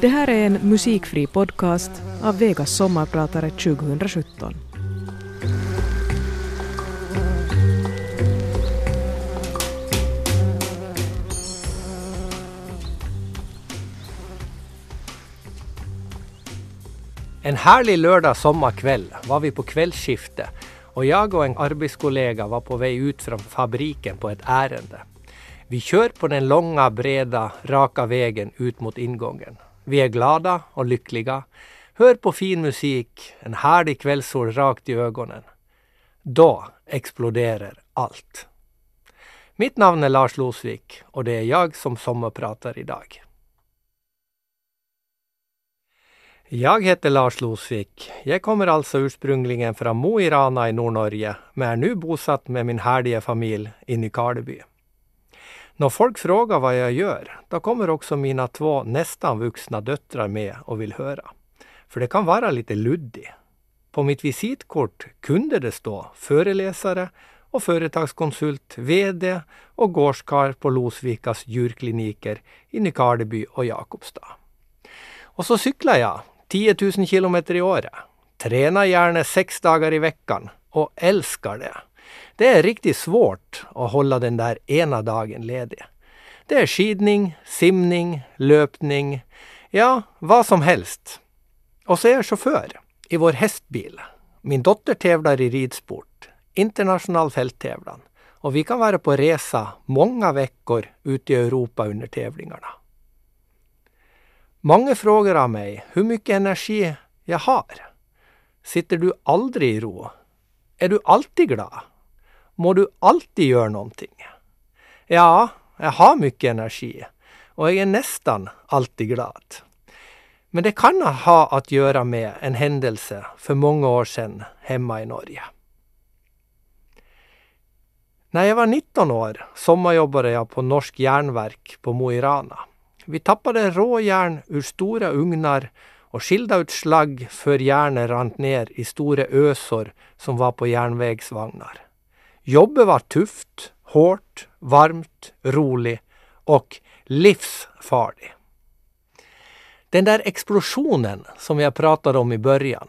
Det här är en musikfri podcast av Vegas sommarpratare 2017. En härlig lördag sommarkväll var vi på kvällsskifte och jag och en arbetskollega var på väg ut från fabriken på ett ärende. Vi kör på den långa, breda, raka vägen ut mot ingången. Vi är glada och lyckliga, hör på fin musik, en härlig kvällssol rakt i ögonen. Då exploderar allt. Mitt namn är Lars Losvik och det är jag som sommarpratar idag. Jag heter Lars Losvik. Jag kommer alltså ursprungligen från Mo i Rana i Nordnorge men är nu bosatt med min härliga familj i Nykarleby. När folk frågar vad jag gör, då kommer också mina två nästan vuxna döttrar med och vill höra. För det kan vara lite luddigt. På mitt visitkort kunde det stå föreläsare och företagskonsult, VD och gårdskar på Losvikas djurkliniker i Nykarleby och Jakobstad. Och så cyklar jag 10 000 kilometer i året, tränar gärna sex dagar i veckan och älskar det. Det är riktigt svårt att hålla den där ena dagen ledig. Det är skidning, simning, löpning, ja, vad som helst. Och så är jag chaufför i vår hästbil. Min dotter tävlar i ridsport, internationell fälttävlan. Och vi kan vara på resa många veckor ute i Europa under tävlingarna. Många frågar av mig hur mycket energi jag har. Sitter du aldrig i ro? Är du alltid glad? Må du alltid göra någonting? Ja, jag har mycket energi och jag är nästan alltid glad. Men det kan ha att göra med en händelse för många år sedan hemma i Norge. När jag var 19 år sommarjobbade jag på Norsk järnverk på Mo i Rana. Vi tappade råjärn ur stora ugnar och skilda ut slagg för järnet rant ner i stora ösor som var på järnvägsvagnar. Jobbet var tufft, hårt, varmt, roligt och livsfarligt. Den där explosionen som jag pratade om i början,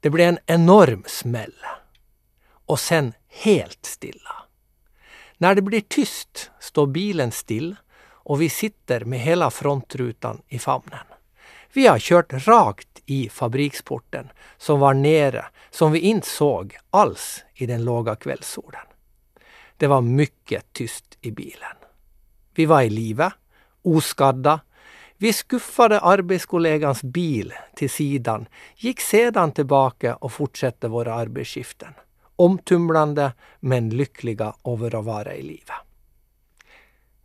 det blev en enorm smäll. Och sen helt stilla. När det blir tyst står bilen still och vi sitter med hela frontrutan i famnen. Vi har kört rakt i fabriksporten som var nere, som vi inte såg alls i den låga kvällssolen. Det var mycket tyst i bilen. Vi var i livet, oskadda. Vi skuffade arbetskollegans bil till sidan, gick sedan tillbaka och fortsatte våra arbetsskiften. Omtumlande men lyckliga över att vara i livet.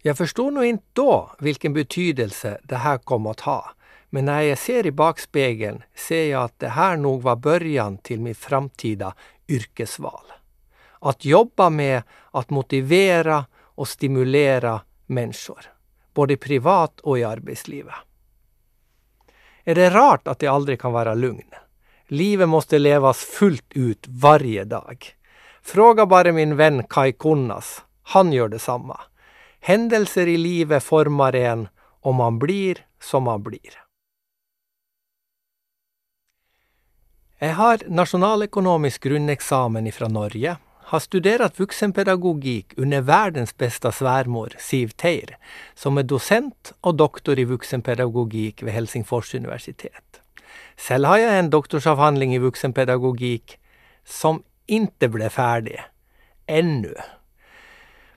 Jag förstod nog inte då vilken betydelse det här kom att ha. Men när jag ser i bakspegeln ser jag att det här nog var början till mitt framtida yrkesval. Att jobba med att motivera och stimulera människor, både privat och i arbetslivet. Är det rart att jag aldrig kan vara lugn? Livet måste levas fullt ut varje dag. Fråga bara min vän Kai Kunnas. Han gör detsamma. Händelser i livet formar en och man blir som man blir. Jag har nationalekonomisk grundexamen ifrån Norge, har studerat vuxenpedagogik under världens bästa svärmor Siv Teir, som är docent och doktor i vuxenpedagogik vid Helsingfors universitet. Själv har jag en doktorsavhandling i vuxenpedagogik som inte blev färdig. Ännu.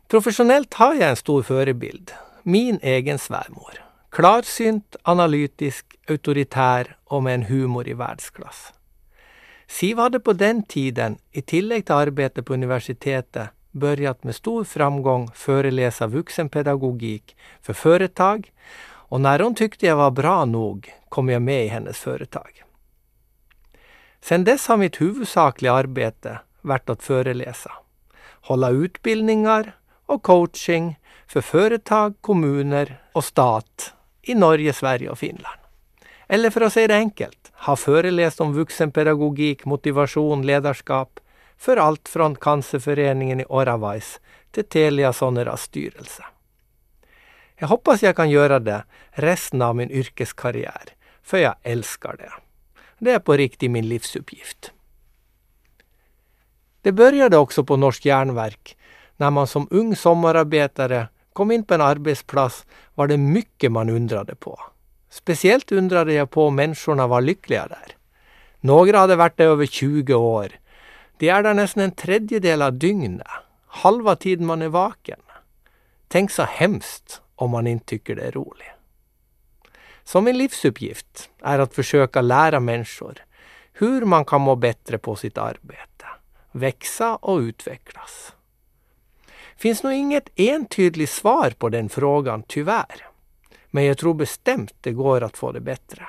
Professionellt har jag en stor förebild. Min egen svärmor. Klarsynt, analytisk, auktoritär och med en humor i världsklass. Siv hade på den tiden, i tillägg till arbete på universitetet, börjat med stor framgång föreläsa vuxenpedagogik för företag och när hon tyckte jag var bra nog kom jag med i hennes företag. Sedan dess har mitt huvudsakliga arbete varit att föreläsa, hålla utbildningar och coaching för företag, kommuner och stat i Norge, Sverige och Finland. Eller för att säga det enkelt, ha föreläst om vuxenpedagogik, motivation, ledarskap för allt från Cancerföreningen i Oravais till Telia Soneras styrelse. Jag hoppas jag kan göra det resten av min yrkeskarriär, för jag älskar det. Det är på riktigt min livsuppgift. Det började också på Norsk järnverk. När man som ung sommararbetare kom in på en arbetsplats var det mycket man undrade på. Speciellt undrade jag på om människorna var lyckliga där. Några hade varit där över 20 år. De är där nästan en tredjedel av dygnet. Halva tiden man är vaken. Tänk så hemskt om man inte tycker det är roligt. Så min livsuppgift är att försöka lära människor hur man kan må bättre på sitt arbete, växa och utvecklas. Finns nog inget entydigt svar på den frågan, tyvärr. Men jag tror bestämt det går att få det bättre.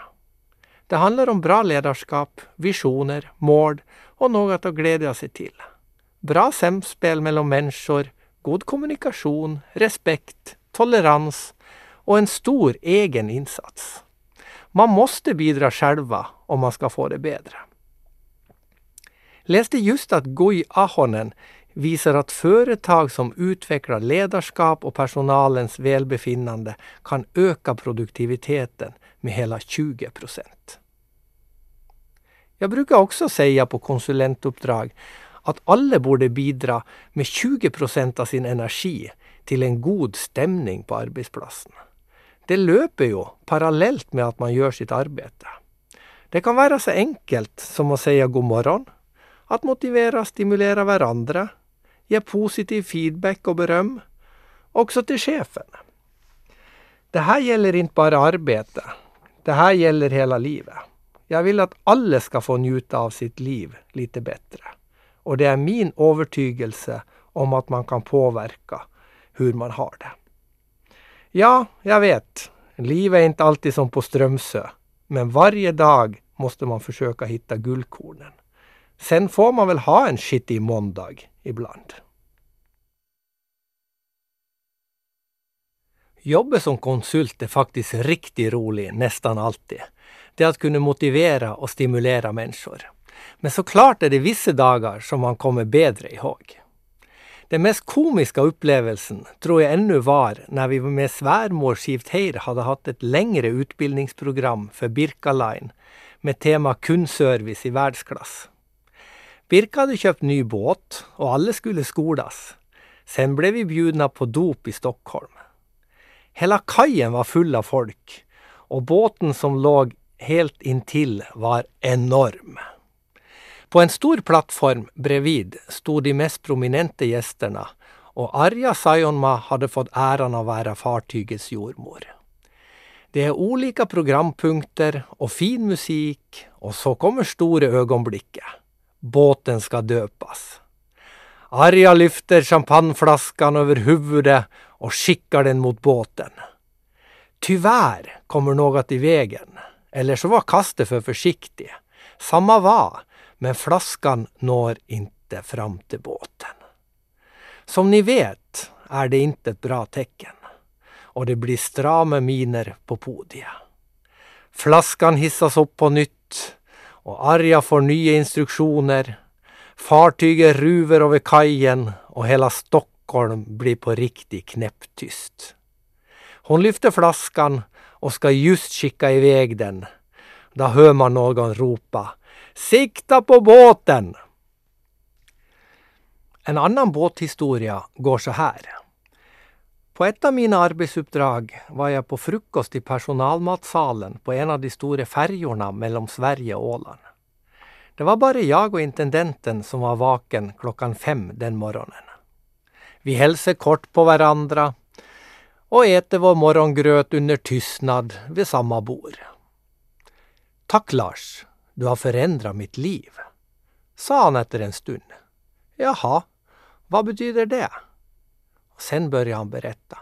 Det handlar om bra ledarskap, visioner, mål och något att glädja sig till. Bra samspel mellan människor, god kommunikation, respekt, tolerans och en stor egen insats. Man måste bidra själva om man ska få det bättre. Läste just att Gui Ahonen visar att företag som utvecklar ledarskap och personalens välbefinnande kan öka produktiviteten med hela 20 procent. Jag brukar också säga på konsulentuppdrag att alla borde bidra med 20 procent av sin energi till en god stämning på arbetsplatsen. Det löper ju parallellt med att man gör sitt arbete. Det kan vara så enkelt som att säga god morgon, att motivera och stimulera varandra, ge positiv feedback och beröm, också till chefen. Det här gäller inte bara arbete. Det här gäller hela livet. Jag vill att alla ska få njuta av sitt liv lite bättre. Och det är min övertygelse om att man kan påverka hur man har det. Ja, jag vet. Livet är inte alltid som på Strömsö. Men varje dag måste man försöka hitta guldkornen. Sen får man väl ha en skitig måndag ibland. Jobbet som konsult är faktiskt riktigt roligt nästan alltid. Det är att kunna motivera och stimulera människor. Men såklart är det vissa dagar som man kommer bättre ihåg. Den mest komiska upplevelsen tror jag ännu var när vi med svärmor Siv hade haft ett längre utbildningsprogram för Birka Line med tema kundservice i världsklass. Birka hade köpt ny båt och alla skulle skolas. Sen blev vi bjudna på dop i Stockholm. Hela kajen var full av folk och båten som låg helt intill var enorm. På en stor plattform bredvid stod de mest prominenta gästerna och Arja Saijonmaa hade fått äran att vara fartygets jordmor. Det är olika programpunkter och fin musik och så kommer stora ögonblicket. Båten ska döpas. Arja lyfter champagneflaskan över huvudet och skickar den mot båten. Tyvärr kommer något i vägen. Eller så var kastet för försiktig. Samma var, men flaskan når inte fram till båten. Som ni vet är det inte ett bra tecken och det blir strama miner på podiet. Flaskan hissas upp på nytt och Arja får nya instruktioner. Fartyget ruver över kajen och hela Stockholm blir på riktigt knäpptyst. Hon lyfter flaskan och ska just skicka iväg den. Då hör man någon ropa Sikta på båten! En annan båthistoria går så här. På ett av mina arbetsuppdrag var jag på frukost i personalmatsalen på en av de stora färjorna mellan Sverige och Åland. Det var bara jag och intendenten som var vaken klockan fem den morgonen. Vi hälsade kort på varandra och äter vår morgongröt under tystnad vid samma bord. Tack Lars, du har förändrat mitt liv, sa han efter en stund. Jaha, vad betyder det? Och sen började han berätta.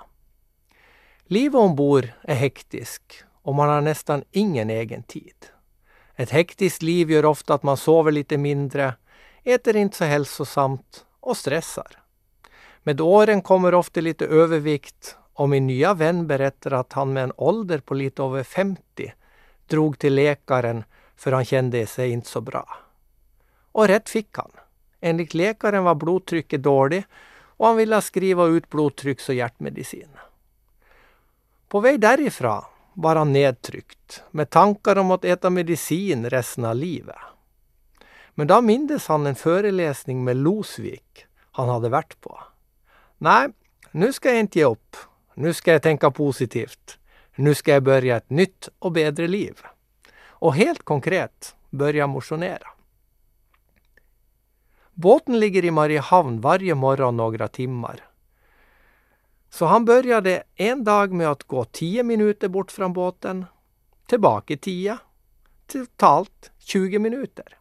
Livet ombord är hektiskt och man har nästan ingen egen tid. Ett hektiskt liv gör ofta att man sover lite mindre, äter inte så hälsosamt och stressar. Med åren kommer ofta lite övervikt och min nya vän berättar att han med en ålder på lite över 50 drog till läkaren för han kände sig inte så bra. Och rätt fick han. Enligt läkaren var blodtrycket dåligt och han ville skriva ut blodtrycks och hjärtmedicin. På väg därifrån var han nedtryckt med tankar om att äta medicin resten av livet. Men då mindes han en föreläsning med Losvik han hade varit på. Nej, nu ska jag inte ge upp. Nu ska jag tänka positivt. Nu ska jag börja ett nytt och bättre liv. Och helt konkret börja motionera. Båten ligger i Mariehamn varje morgon några timmar. Så han började en dag med att gå 10 minuter bort från båten, tillbaka 10, totalt 20 minuter.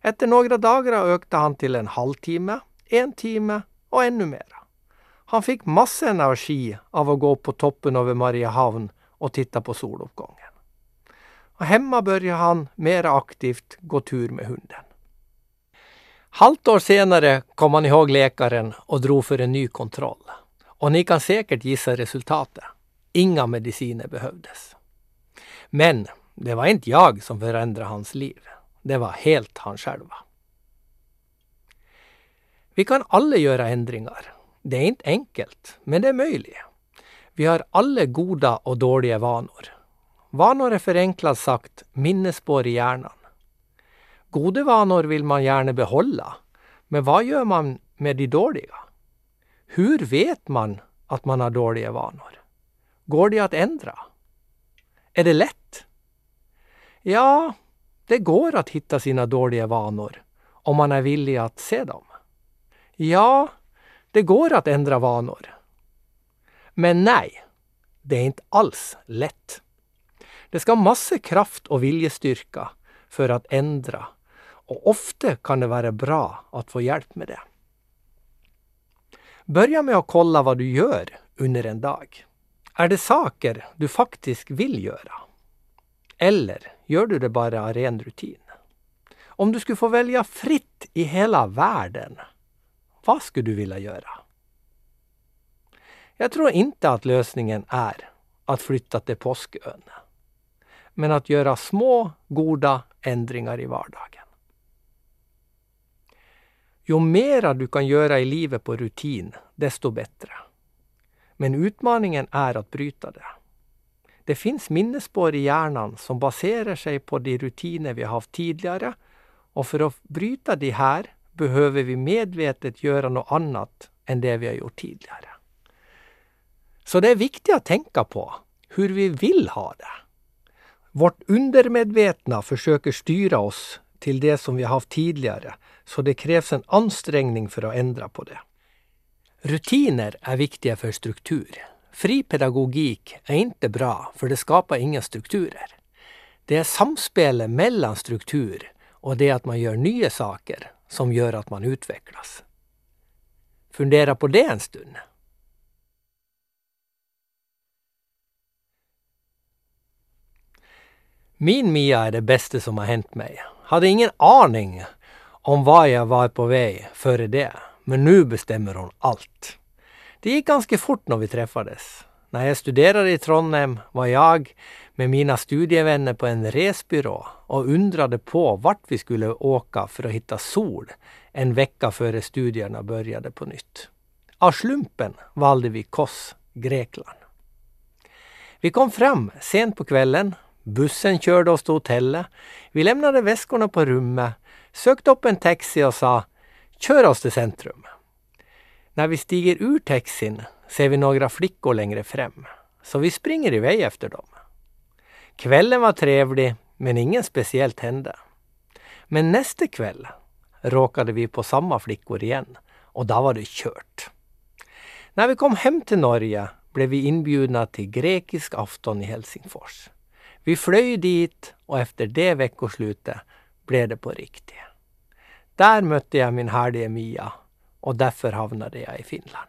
Efter några dagar ökade han till en halvtimme, en timme och ännu mera. Han fick massor energi av att gå på toppen över Mariehamn och titta på soluppgången. Och hemma började han mera aktivt gå tur med hunden. Halvt år senare kom han ihåg läkaren och drog för en ny kontroll. Och ni kan säkert gissa resultatet. Inga mediciner behövdes. Men det var inte jag som förändrade hans liv. Det var helt han själva. Vi kan alla göra ändringar. Det är inte enkelt, men det är möjligt. Vi har alla goda och dåliga vanor. Vanor är förenklat sagt minnesspår i hjärnan. Goda vanor vill man gärna behålla, men vad gör man med de dåliga? Hur vet man att man har dåliga vanor? Går de att ändra? Är det lätt? Ja, det går att hitta sina dåliga vanor om man är villig att se dem. Ja, det går att ändra vanor. Men nej, det är inte alls lätt. Det ska massa kraft och viljestyrka för att ändra och ofta kan det vara bra att få hjälp med det. Börja med att kolla vad du gör under en dag. Är det saker du faktiskt vill göra? Eller gör du det bara av ren rutin? Om du skulle få välja fritt i hela världen, vad skulle du vilja göra? Jag tror inte att lösningen är att flytta till Påskön. Men att göra små, goda ändringar i vardagen. Ju mera du kan göra i livet på rutin, desto bättre. Men utmaningen är att bryta det. Det finns minnesspår i hjärnan som baserar sig på de rutiner vi har haft tidigare och för att bryta de här behöver vi medvetet göra något annat än det vi har gjort tidigare. Så det är viktigt att tänka på hur vi vill ha det. Vårt undermedvetna försöker styra oss till det som vi har haft tidigare, så det krävs en ansträngning för att ändra på det. Rutiner är viktiga för struktur. Fri pedagogik är inte bra, för det skapar inga strukturer. Det är samspelet mellan struktur och det att man gör nya saker som gör att man utvecklas. Fundera på det en stund. Min Mia är det bästa som har hänt mig. Hade ingen aning om vad jag var på väg före det. Men nu bestämmer hon allt. Det gick ganska fort när vi träffades. När jag studerade i Trondheim var jag med mina studievänner på en resbyrå och undrade på vart vi skulle åka för att hitta sol en vecka före studierna började på nytt. Av slumpen valde vi Kos, Grekland. Vi kom fram sent på kvällen Bussen körde oss till hotellet. Vi lämnade väskorna på rummet, sökte upp en taxi och sa Kör oss till centrum. När vi stiger ur taxin ser vi några flickor längre fram, så vi springer iväg efter dem. Kvällen var trevlig, men inget speciellt hände. Men nästa kväll råkade vi på samma flickor igen och då var det kört. När vi kom hem till Norge blev vi inbjudna till grekisk afton i Helsingfors. Vi flög dit och efter det veckoslutet blev det på riktigt. Där mötte jag min härliga Mia och därför hamnade jag i Finland.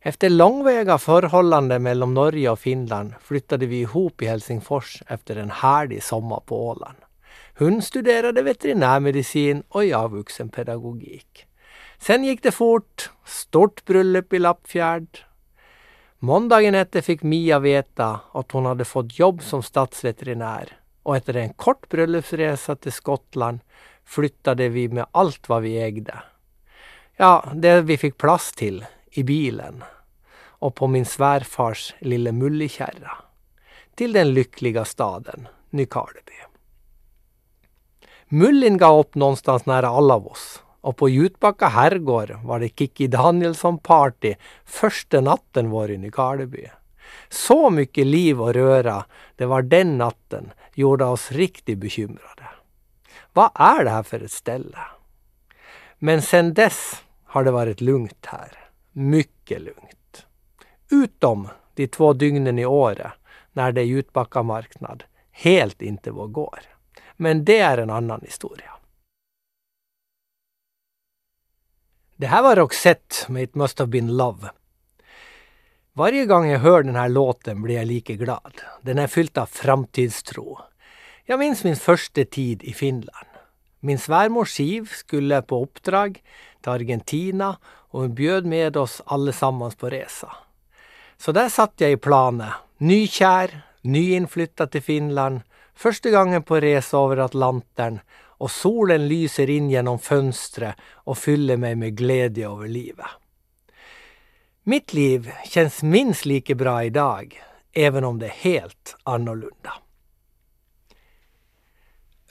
Efter långväga förhållande mellan Norge och Finland flyttade vi ihop i Helsingfors efter en härlig sommar på Åland. Hon studerade veterinärmedicin och jag vuxenpedagogik. Sen gick det fort. Stort bröllop i Lappfjärd. Måndagen efter fick Mia veta att hon hade fått jobb som stadsveterinär och efter en kort bröllopsresa till Skottland flyttade vi med allt vad vi ägde. Ja, det vi fick plats till i bilen. och på min svärfars lilla mullikärra till den lyckliga staden Nykarleby. Mullin gav upp någonstans nära Allavos och på Jutbacka herrgård var det Kikki Danielsson-party första natten vår i Karleby. Så mycket liv och röra det var den natten gjorde oss riktigt bekymrade. Vad är det här för ett ställe? Men sen dess har det varit lugnt här. Mycket lugnt. Utom de två dygnen i året när det är Jutbacka marknad helt inte vår går. Men det är en annan historia. Det här var Roxette med It must have been love. Varje gång jag hör den här låten blir jag lika glad. Den är fylld av framtidstro. Jag minns min första tid i Finland. Min svärmor Siv skulle på uppdrag till Argentina och hon bjöd med oss allesammans på resa. Så där satt jag i planet, nykär, nyinflyttad till Finland, första gången på resa över Atlanten och solen lyser in genom fönstret och fyller mig med glädje över livet. Mitt liv känns minst lika bra idag, även om det är helt annorlunda.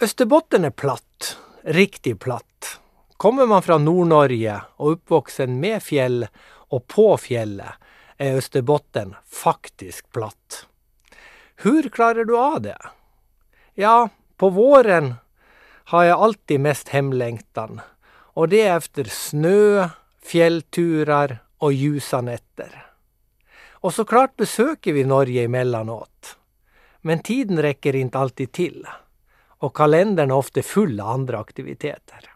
Österbotten är platt, riktigt platt. Kommer man från Nordnorge och uppvuxen med fjäll och på fjället är Österbotten faktiskt platt. Hur klarar du av det? Ja, på våren har jag alltid mest hemlängtan och det är efter snö, fjällturar och ljusa nätter. Och såklart besöker vi Norge emellanåt. Men tiden räcker inte alltid till och kalendern är ofta full av andra aktiviteter.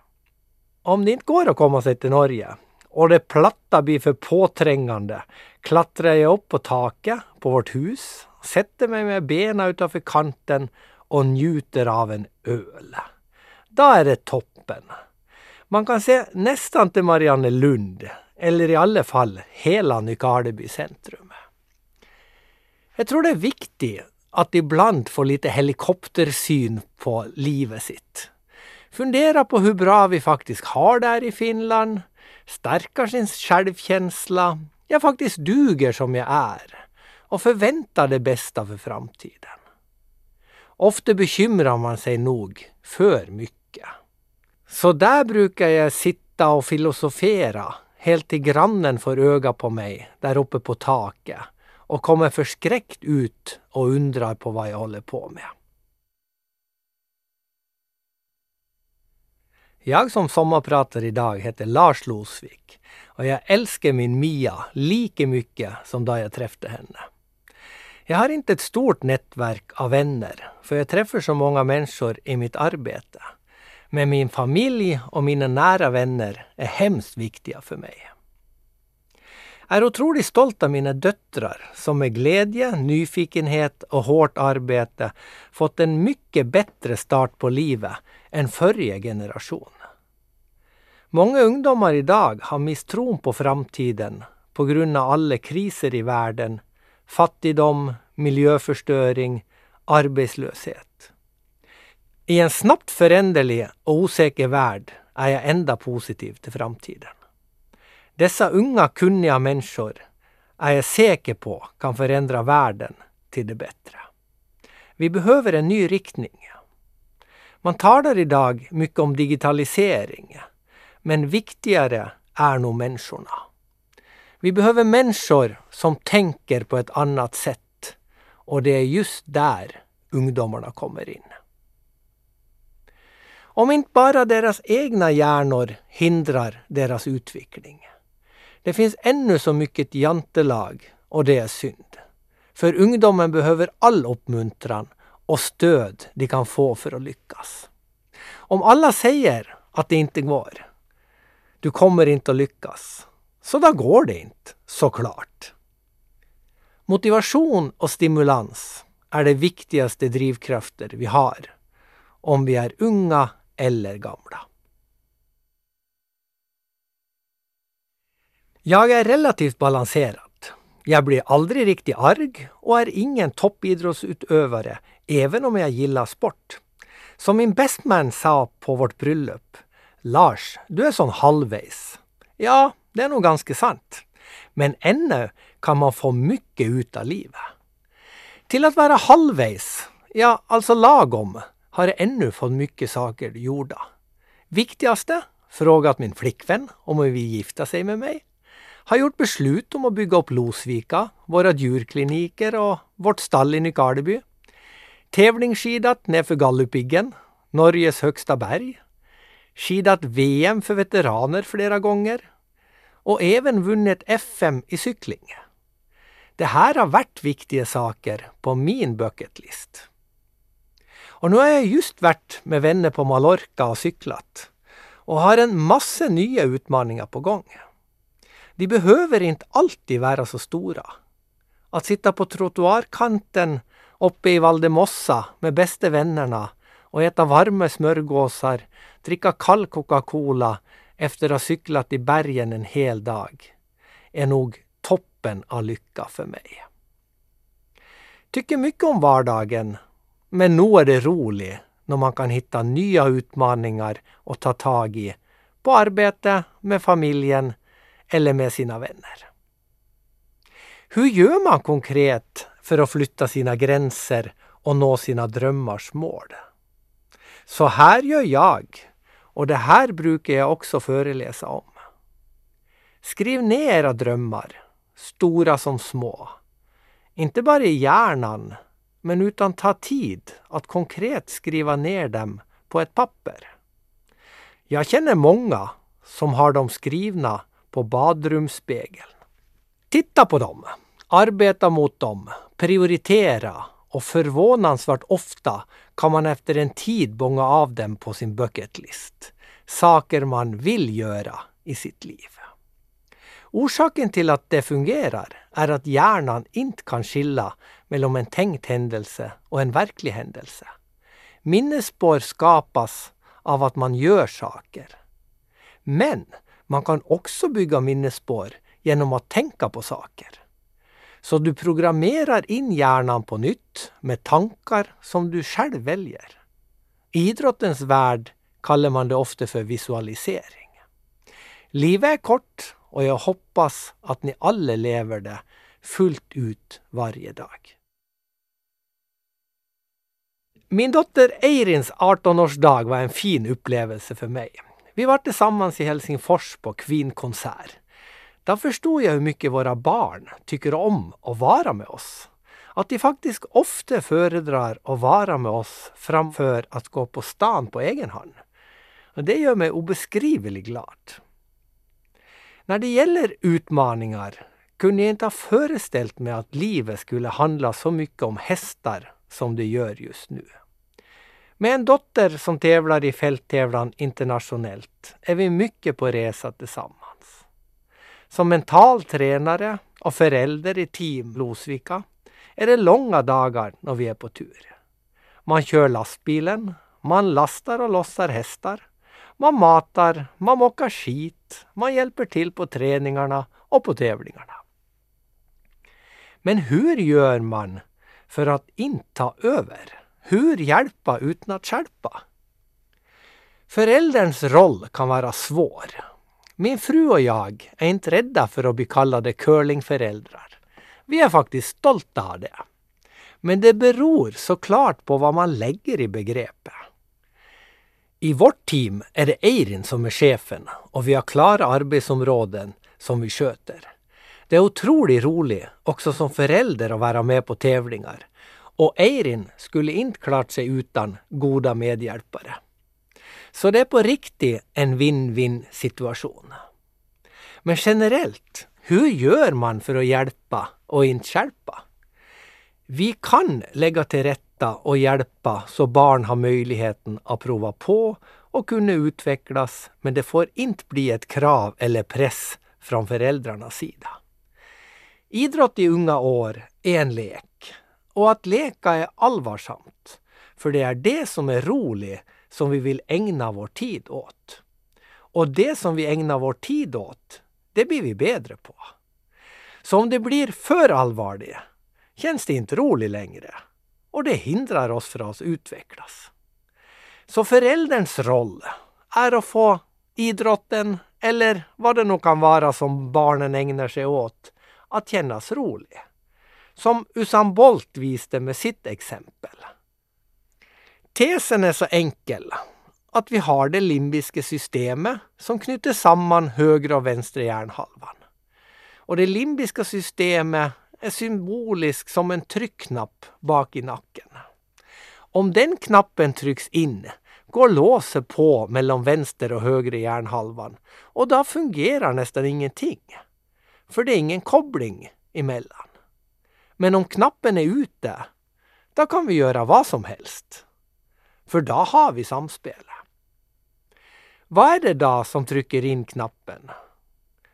Om det inte går att komma sig till Norge och det platta blir för påträngande klättrar jag upp på taket på vårt hus, sätter mig med benen utanför kanten och njuter av en öl. Då är det toppen. Man kan se nästan till Marianne Lund eller i alla fall hela Nykarleby centrum. Jag tror det är viktigt att ibland få lite helikoptersyn på livet sitt. Fundera på hur bra vi faktiskt har det här i Finland, stärka sin självkänsla, jag faktiskt duger som jag är och förvänta det bästa för framtiden. Ofta bekymrar man sig nog för mycket. Så där brukar jag sitta och filosofera helt till grannen får öga på mig där uppe på taket och kommer förskräckt ut och undrar på vad jag håller på med. Jag som sommarpratar idag heter Lars Losvik och jag älskar min Mia lika mycket som då jag träffade henne. Jag har inte ett stort nätverk av vänner, för jag träffar så många människor i mitt arbete. Men min familj och mina nära vänner är hemskt viktiga för mig. Jag är otroligt stolt av mina döttrar som med glädje, nyfikenhet och hårt arbete fått en mycket bättre start på livet än förra generation. Många ungdomar idag har misstron på framtiden på grund av alla kriser i världen, fattigdom, miljöförstöring, arbetslöshet. I en snabbt föränderlig och osäker värld är jag ända positiv till framtiden. Dessa unga kunniga människor är jag säker på kan förändra världen till det bättre. Vi behöver en ny riktning. Man talar idag mycket om digitalisering, men viktigare är nog människorna. Vi behöver människor som tänker på ett annat sätt och det är just där ungdomarna kommer in. Om inte bara deras egna hjärnor hindrar deras utveckling. Det finns ännu så mycket jantelag och det är synd. För ungdomen behöver all uppmuntran och stöd de kan få för att lyckas. Om alla säger att det inte går, du kommer inte att lyckas, så då går det inte, såklart. Motivation och stimulans är de viktigaste drivkrafter vi har, om vi är unga eller gamla. Jag är relativt balanserad. Jag blir aldrig riktigt arg och är ingen toppidrottsutövare, även om jag gillar sport. Som min bestman sa på vårt bröllop. Lars, du är sån halvvägs. Ja, det är nog ganska sant. Men ännu kan man få mycket ut av livet. Till att vara halvvägs, ja alltså lagom, har jag ännu fått mycket saker gjorda. Viktigaste, frågat min flickvän om hon vill gifta sig med mig. Har gjort beslut om att bygga upp Losvika, våra djurkliniker och vårt stall i Nykarleby. Tävlingsskidat nedför Gallupiggen, Norges högsta berg. Skidat VM för veteraner flera gånger. Och även vunnit FM i cykling. Det här har varit viktiga saker på min bucketlist. Och nu har jag just varit med vänner på Mallorca och cyklat och har en massa nya utmaningar på gång. De behöver inte alltid vara så stora. Att sitta på trottoarkanten uppe i Valdemossa med bästa vännerna och äta varma smörgåsar, dricka kall Coca-Cola efter att ha cyklat i bergen en hel dag är nog toppen av lycka för mig. Tycker mycket om vardagen, men nog är det roligt när man kan hitta nya utmaningar att ta tag i på arbete, med familjen eller med sina vänner. Hur gör man konkret för att flytta sina gränser och nå sina drömmars mål? Så här gör jag och det här brukar jag också föreläsa om. Skriv ner era drömmar, stora som små. Inte bara i hjärnan, men utan ta tid att konkret skriva ner dem på ett papper. Jag känner många som har dem skrivna på badrumsspegeln. Titta på dem, arbeta mot dem, prioritera och förvånansvärt ofta kan man efter en tid bånga av dem på sin bucketlist. Saker man vill göra i sitt liv. Orsaken till att det fungerar är att hjärnan inte kan skilja mellan en tänkt händelse och en verklig händelse. Minnesspår skapas av att man gör saker. Men man kan också bygga minnesspår genom att tänka på saker. Så du programmerar in hjärnan på nytt med tankar som du själv väljer. I idrottens värld kallar man det ofta för visualisering. Livet är kort och jag hoppas att ni alla lever det fullt ut varje dag. Min dotter Eirins 18-årsdag var en fin upplevelse för mig. Vi var tillsammans i Helsingfors på Queen konsert. Då förstod jag hur mycket våra barn tycker om att vara med oss. Att de faktiskt ofta föredrar att vara med oss framför att gå på stan på egen hand. Och det gör mig obeskrivligt glad. När det gäller utmaningar kunde jag inte ha föreställt mig att livet skulle handla så mycket om hästar som det gör just nu. Med en dotter som tävlar i fälttävlan internationellt är vi mycket på resa tillsammans. Som mental tränare och förälder i Team Losvika är det långa dagar när vi är på tur. Man kör lastbilen, man lastar och lossar hästar, man matar, man mockar skit, man hjälper till på träningarna och på tävlingarna. Men hur gör man för att inte ta över? Hur hjälpa utan att hjälpa? Förälderns roll kan vara svår. Min fru och jag är inte rädda för att bli kallade curlingföräldrar. Vi är faktiskt stolta av det. Men det beror såklart på vad man lägger i begreppet. I vårt team är det Eirin som är chefen och vi har klara arbetsområden som vi sköter. Det är otroligt roligt också som förälder att vara med på tävlingar och Eirin skulle inte klart sig utan goda medhjälpare. Så det är på riktigt en win-win situation. Men generellt, hur gör man för att hjälpa och inte hjälpa? Vi kan lägga till stötta och hjälpa så barn har möjligheten att prova på och kunna utvecklas, men det får inte bli ett krav eller press från föräldrarnas sida. Idrott i unga år är en lek och att leka är allvarsamt. För det är det som är roligt som vi vill ägna vår tid åt. Och det som vi ägnar vår tid åt, det blir vi bättre på. Så om det blir för allvarligt känns det inte roligt längre och det hindrar oss från att utvecklas. Så förälderns roll är att få idrotten eller vad det nu kan vara som barnen ägnar sig åt, att kännas rolig. Som Usain Bolt visade med sitt exempel. Tesen är så enkel att vi har det limbiska systemet som knyter samman höger och vänster hjärnhalvan. Och det limbiska systemet är symbolisk som en tryckknapp bak i nacken. Om den knappen trycks in går låset på mellan vänster och höger hjärnhalvan och då fungerar nästan ingenting. För det är ingen koppling emellan. Men om knappen är ute, då kan vi göra vad som helst. För då har vi samspelet. Vad är det då som trycker in knappen?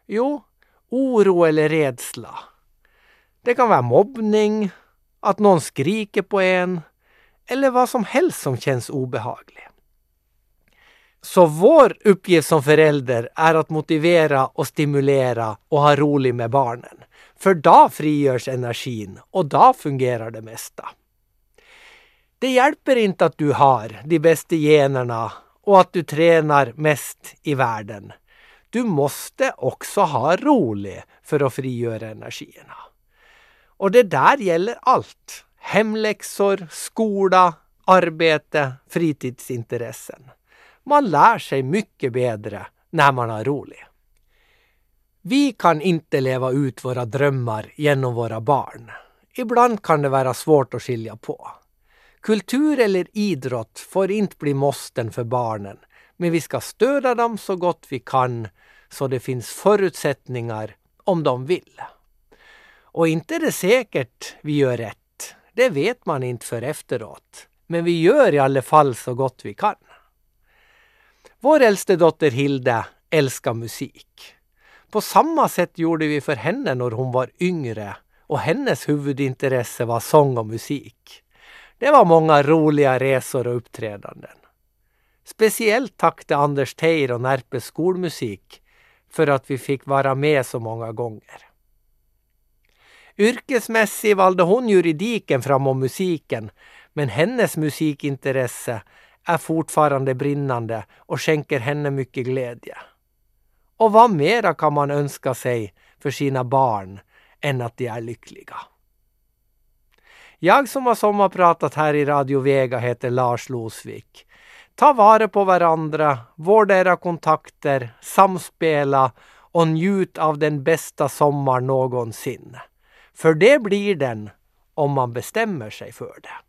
Jo, oro eller rädsla. Det kan vara mobbning, att någon skriker på en eller vad som helst som känns obehagligt. Så vår uppgift som förälder är att motivera och stimulera och ha roligt med barnen. För då frigörs energin och då fungerar det mesta. Det hjälper inte att du har de bästa generna och att du tränar mest i världen. Du måste också ha roligt för att frigöra energierna. Och det där gäller allt. Hemläxor, skola, arbete, fritidsintressen. Man lär sig mycket bättre när man har roligt. Vi kan inte leva ut våra drömmar genom våra barn. Ibland kan det vara svårt att skilja på. Kultur eller idrott får inte bli måsten för barnen, men vi ska stödja dem så gott vi kan så det finns förutsättningar om de vill. Och inte är det säkert vi gör rätt. Det vet man inte för efteråt. Men vi gör i alla fall så gott vi kan. Vår äldste dotter Hilda älskar musik. På samma sätt gjorde vi för henne när hon var yngre och hennes huvudintresse var sång och musik. Det var många roliga resor och uppträdanden. Speciellt tack till Anders Teir och Närpes skolmusik för att vi fick vara med så många gånger. Yrkesmässigt valde hon juridiken framom musiken men hennes musikintresse är fortfarande brinnande och skänker henne mycket glädje. Och vad mera kan man önska sig för sina barn än att de är lyckliga? Jag som har sommarpratat här i Radio Vega heter Lars Losvik. Ta vara på varandra, vårda era kontakter, samspela och njut av den bästa sommar någonsin. För det blir den om man bestämmer sig för det.